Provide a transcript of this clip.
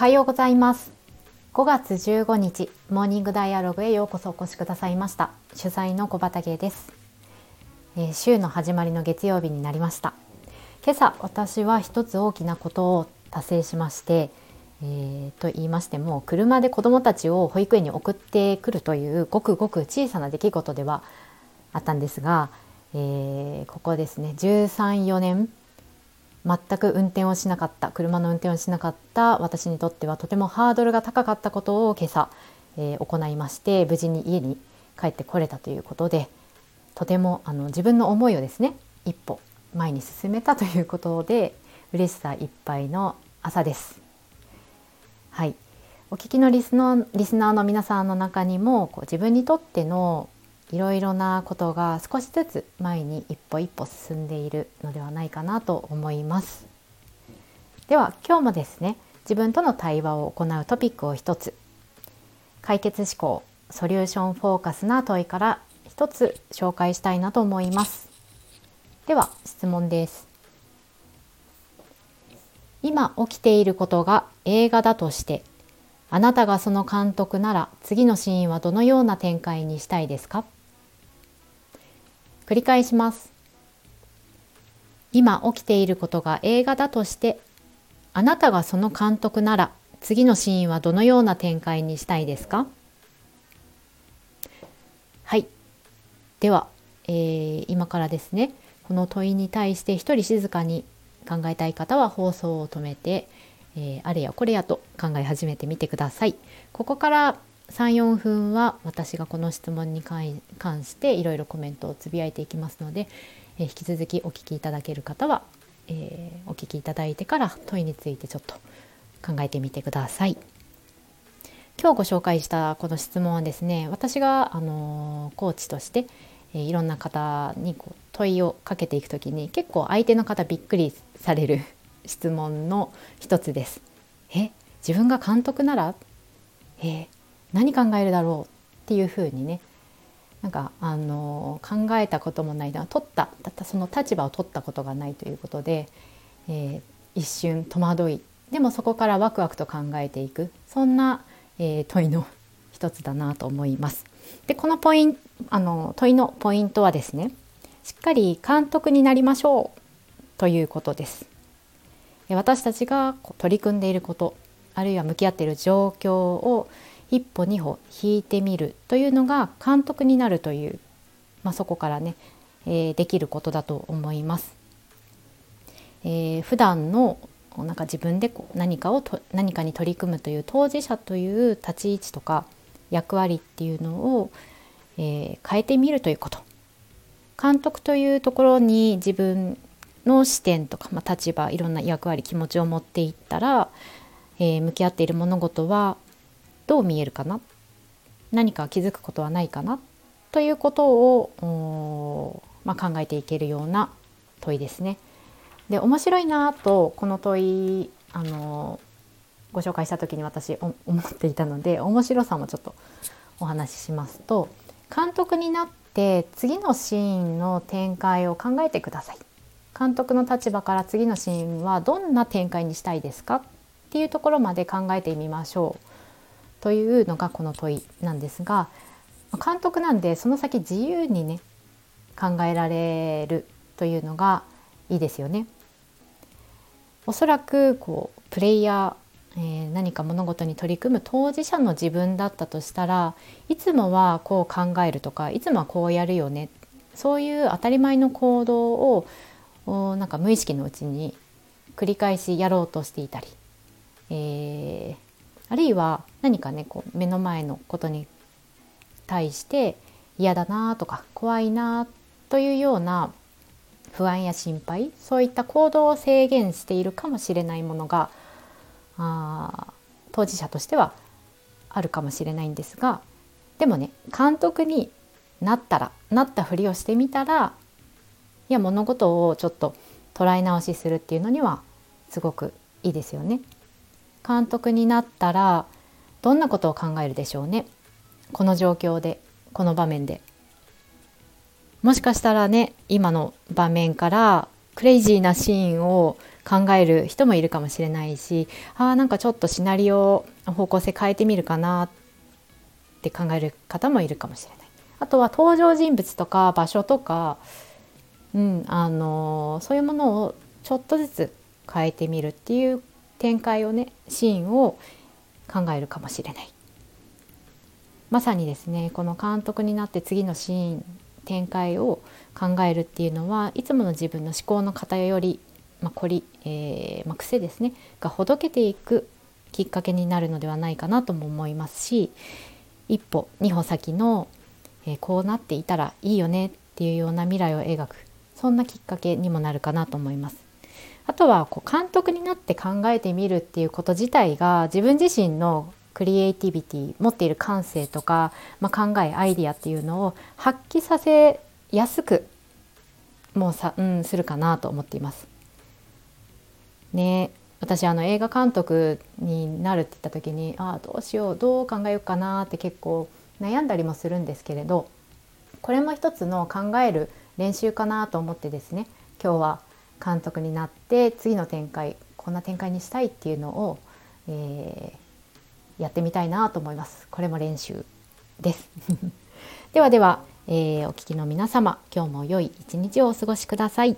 はようございます。5月15日モーニングダイアログへようこそお越しくださいました。取材の小畑です、えー、週の始まりの月曜日になりました。今朝私は一つ大きなことを達成しましてえー、と言いましても車で子どもたちを保育園に送ってくるというごくごく小さな出来事ではあったんですが、えー、ここですね13、4年全く運転をしなかった車の運転をしなかった私にとってはとてもハードルが高かったことを今朝、えー、行いまして無事に家に帰ってこれたということでとてもあの自分の思いをですね一歩前に進めたということで嬉しさいっぱいの朝です。はいお聞きのリスのリスナーの皆さんの中にもこう自分にとってのいろいろなことが少しずつ前に一歩一歩進んでいるのではないかなと思います。では今日もですね自分との対話を行うトピックを一つ解決思考ソリューションフォーカスな問いから一つ紹介したいなと思います。では質問です。今起きていることが映画だとしてあなたがその監督なら次のシーンはどのような展開にしたいですか？繰り返します。今起きていることが映画だとして、あなたがその監督なら次のシーンはどのような展開にしたいですか？はい。では、えー、今からですね、この問いに対して一人静かに考えたい方は放送を止めて、えー、あれやこれやと考え始めてみてください。ここから34分は私がこの質問に関していろいろコメントをつぶやいていきますので、えー、引き続きお聞きいただける方は、えー、お聞きいただいてから問いについてちょっと考えてみてください。今日ご紹介したこの質問はですね私が、あのコーチとして、えー、いろんな方にこう問いをかけていく時に結構相手の方びっくりされる質問の一つです。え自分が監督なら？え何考えるだろうっていうふうにねなんかあの考えたこともないな取ったたったその立場を取ったことがないということで、えー、一瞬戸惑いでもそこからワクワクと考えていくそんな、えー、問いの一つだなと思います。でこのポインあの問いのポイントはですねしっかり監督になりましょうということです。私たちが取り組んでいることあるいは向き合っている状況を一歩二歩引いてみるというのが監督になるという、まあ、そこからね、えー、できることだと思います。えー、普段のなんか自分でこう何かをと何かに取り組むという当事者という立ち位置とか役割っていうのを、えー、変えてみるということ監督というところに自分の視点とか、まあ、立場いろんな役割気持ちを持っていったら、えー、向き合っている物事はどう見えるかな？何か気づくことはないかな？ということを、まあ、考えていけるような問いですね。で面白いなとこの問いあのご紹介した時に私思っていたので面白さもちょっとお話ししますと監督になって次のシーンの展開を考えてください。監督の立場から次のシーンはどんな展開にしたいですか？っていうところまで考えてみましょうというのがこの問いなんですが監督なんでその先自由にね考えられるというのがいいですよね。おそらくこうプレイヤー、えー、何か物事に取り組む当事者の自分だったとしたらいつもはこう考えるとかいつもはこうやるよねそういう当たり前の行動をなんか無意識のうちに繰り返しやろうとしていたり、えー、あるいは何かねこう目の前のことに対して嫌だなとか怖いなというような不安や心配そういった行動を制限しているかもしれないものがあ当事者としてはあるかもしれないんですがでもね監督になったらなったふりをしてみたらいや物事をちょっと捉え直しするっていうのにはすごくいいですよね。監督になったらどんなことを考えるでしょうね？この状況でこの場面で。もしかしたらね今の場面からクレイジーなシーンを考える人もいるかもしれないしあなんかちょっとシナリオ方向性変えてみるかなって考える方もいるかもしれない。あとは登場人物とか場所とか、うん、あのそういうものをちょっとずつ変えてみるっていう展開をねシーンを考えるかもしれない。まさにですねこの監督になって次のシーン展開を考えるっていうのはいつもの自分の思考の偏り、まあ、凝り、えーまあ、癖ですねがほどけていくきっかけになるのではないかなとも思いますし一歩二歩先の、えー、こうなっていたらいいよねっていうような未来を描くそんなきっかけにもなるかなと思います。あとはこう監督になって考えてみるっていうこと自体が自分自身のクリエイティビティ持っている感性とか、まあ、考えアイディアっていうのを発揮させやすくもうさ、うん、するかなと思っています。ね私あの映画監督になるって言った時にああどうしようどう考えようかなって結構悩んだりもするんですけれどこれも一つの考える練習かなと思ってですね今日は監督になって次の展開こんな展開にしたいっていうのを、えー、やってみたいなと思います。これも練習です ではでは、えー、お聞きの皆様今日も良い一日をお過ごしください。